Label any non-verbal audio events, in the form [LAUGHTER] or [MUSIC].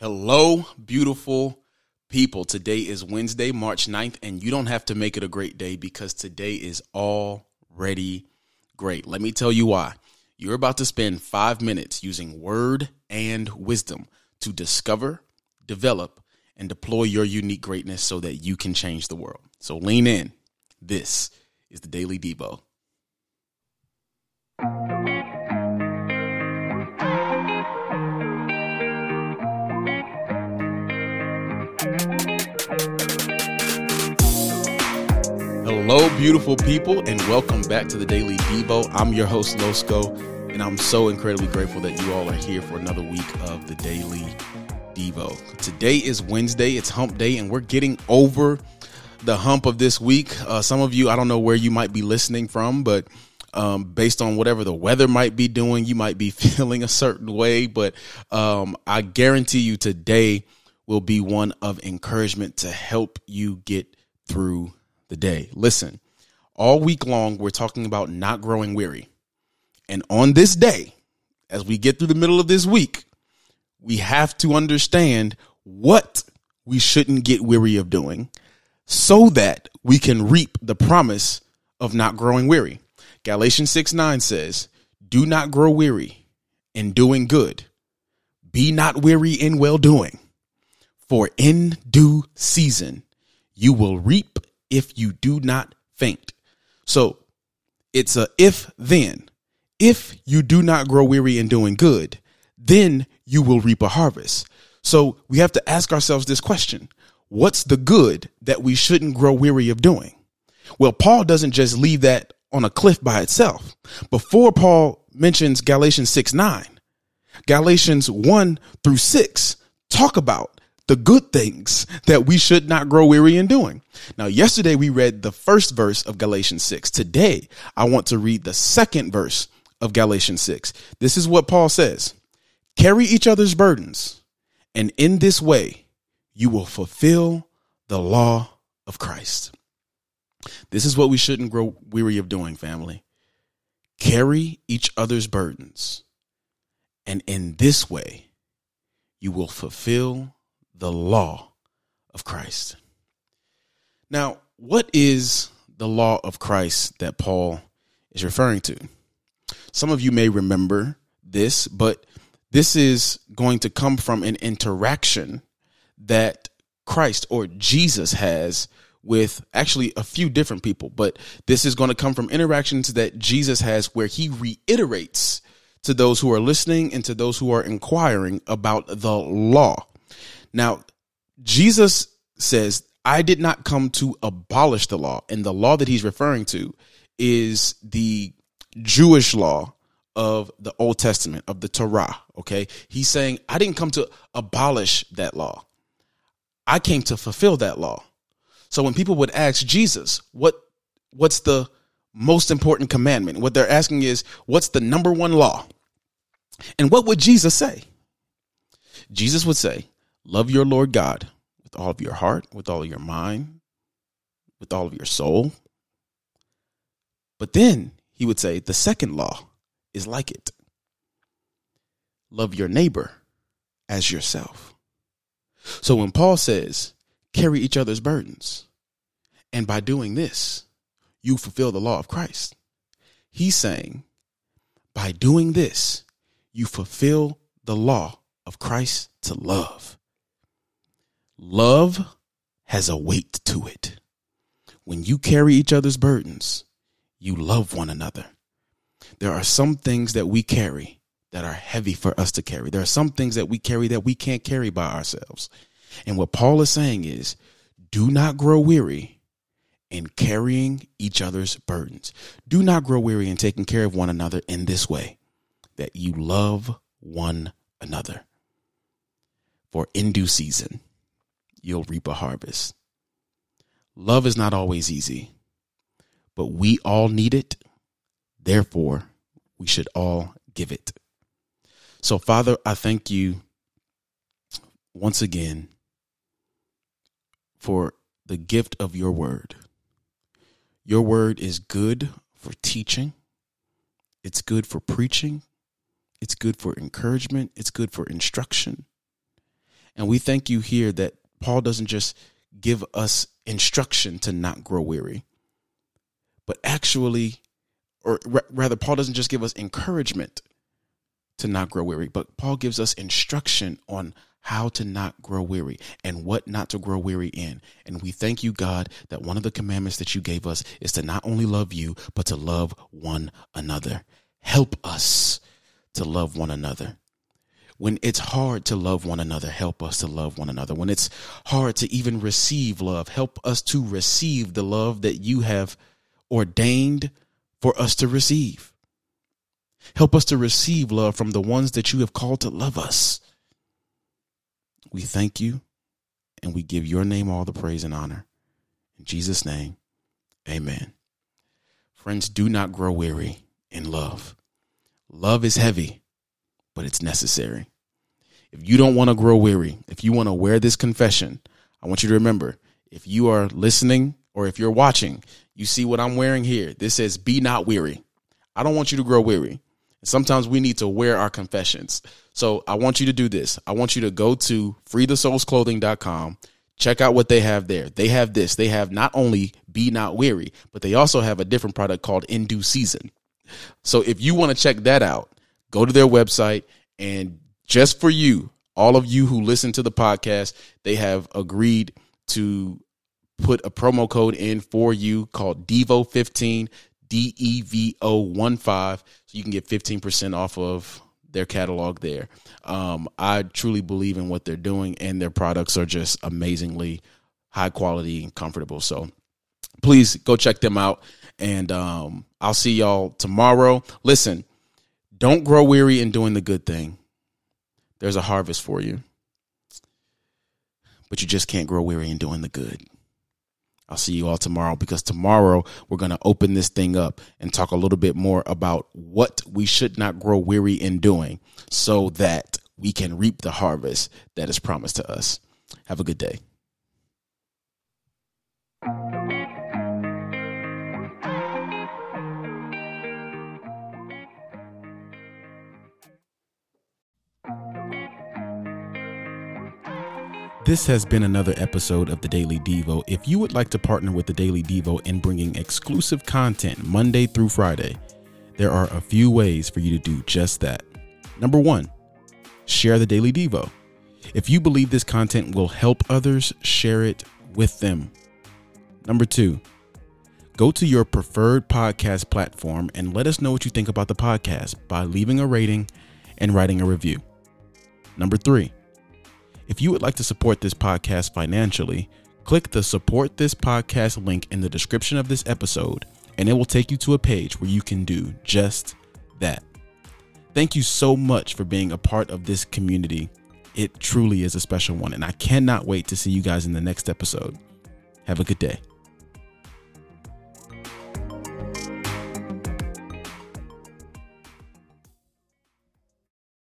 Hello, beautiful people. Today is Wednesday, March 9th, and you don't have to make it a great day because today is already great. Let me tell you why. You're about to spend five minutes using word and wisdom to discover, develop, and deploy your unique greatness so that you can change the world. So lean in. This is the Daily Devo. Hello, beautiful people, and welcome back to the Daily Devo. I'm your host, Losco, and I'm so incredibly grateful that you all are here for another week of the Daily Devo. Today is Wednesday, it's hump day, and we're getting over the hump of this week. Uh, some of you, I don't know where you might be listening from, but um, based on whatever the weather might be doing, you might be [LAUGHS] feeling a certain way. But um, I guarantee you today will be one of encouragement to help you get through the day. Listen, all week long, we're talking about not growing weary. And on this day, as we get through the middle of this week, we have to understand what we shouldn't get weary of doing so that we can reap the promise of not growing weary. Galatians 6 9 says, Do not grow weary in doing good. Be not weary in well doing, for in due season you will reap if you do not faint. So it's a if then. If you do not grow weary in doing good, then you will reap a harvest. So we have to ask ourselves this question What's the good that we shouldn't grow weary of doing? Well, Paul doesn't just leave that on a cliff by itself. Before Paul mentions Galatians 6 9, Galatians 1 through 6 talk about the good things that we should not grow weary in doing. Now, yesterday we read the first verse of Galatians 6. Today, I want to read the second verse of Galatians 6. This is what Paul says Carry each other's burdens, and in this way you will fulfill the law of Christ. This is what we shouldn't grow weary of doing, family. Carry each other's burdens, and in this way you will fulfill the law of Christ. Now, what is the law of Christ that Paul is referring to? Some of you may remember this, but this is going to come from an interaction that Christ or Jesus has with actually a few different people, but this is going to come from interactions that Jesus has where he reiterates to those who are listening and to those who are inquiring about the law. Now, Jesus says, I did not come to abolish the law. And the law that he's referring to is the Jewish law of the Old Testament, of the Torah. Okay. He's saying, I didn't come to abolish that law. I came to fulfill that law. So when people would ask Jesus, what what's the most important commandment? What they're asking is, what's the number one law? And what would Jesus say? Jesus would say, Love your Lord God with all of your heart, with all of your mind, with all of your soul. But then he would say, the second law is like it love your neighbor as yourself. So when Paul says, carry each other's burdens, and by doing this, you fulfill the law of Christ, he's saying, by doing this, you fulfill the law of Christ to love. Love has a weight to it. When you carry each other's burdens, you love one another. There are some things that we carry that are heavy for us to carry. There are some things that we carry that we can't carry by ourselves. And what Paul is saying is do not grow weary in carrying each other's burdens. Do not grow weary in taking care of one another in this way that you love one another. For in due season, you'll reap a harvest. Love is not always easy, but we all need it. Therefore, we should all give it. So, Father, I thank you once again for the gift of your word. Your word is good for teaching, it's good for preaching, it's good for encouragement, it's good for instruction. And we thank you here that Paul doesn't just give us instruction to not grow weary, but actually, or rather, Paul doesn't just give us encouragement to not grow weary, but Paul gives us instruction on how to not grow weary and what not to grow weary in. And we thank you, God, that one of the commandments that you gave us is to not only love you, but to love one another. Help us to love one another. When it's hard to love one another, help us to love one another. When it's hard to even receive love, help us to receive the love that you have ordained for us to receive. Help us to receive love from the ones that you have called to love us. We thank you and we give your name all the praise and honor. In Jesus' name, amen. Friends, do not grow weary in love. Love is heavy, but it's necessary. If you don't want to grow weary, if you want to wear this confession, I want you to remember if you are listening or if you're watching, you see what I'm wearing here. This says, Be not weary. I don't want you to grow weary. Sometimes we need to wear our confessions. So I want you to do this. I want you to go to freethesoulsclothing.com. Check out what they have there. They have this. They have not only Be Not Weary, but they also have a different product called In Due Season. So if you want to check that out, go to their website and just for you, all of you who listen to the podcast, they have agreed to put a promo code in for you called Devo15. D E V O 1 5. So you can get 15% off of their catalog there. Um, I truly believe in what they're doing, and their products are just amazingly high quality and comfortable. So please go check them out. And um, I'll see y'all tomorrow. Listen, don't grow weary in doing the good thing. There's a harvest for you. But you just can't grow weary in doing the good. I'll see you all tomorrow because tomorrow we're going to open this thing up and talk a little bit more about what we should not grow weary in doing so that we can reap the harvest that is promised to us. Have a good day. This has been another episode of the Daily Devo. If you would like to partner with the Daily Devo in bringing exclusive content Monday through Friday, there are a few ways for you to do just that. Number one, share the Daily Devo. If you believe this content will help others, share it with them. Number two, go to your preferred podcast platform and let us know what you think about the podcast by leaving a rating and writing a review. Number three, if you would like to support this podcast financially, click the support this podcast link in the description of this episode, and it will take you to a page where you can do just that. Thank you so much for being a part of this community. It truly is a special one, and I cannot wait to see you guys in the next episode. Have a good day.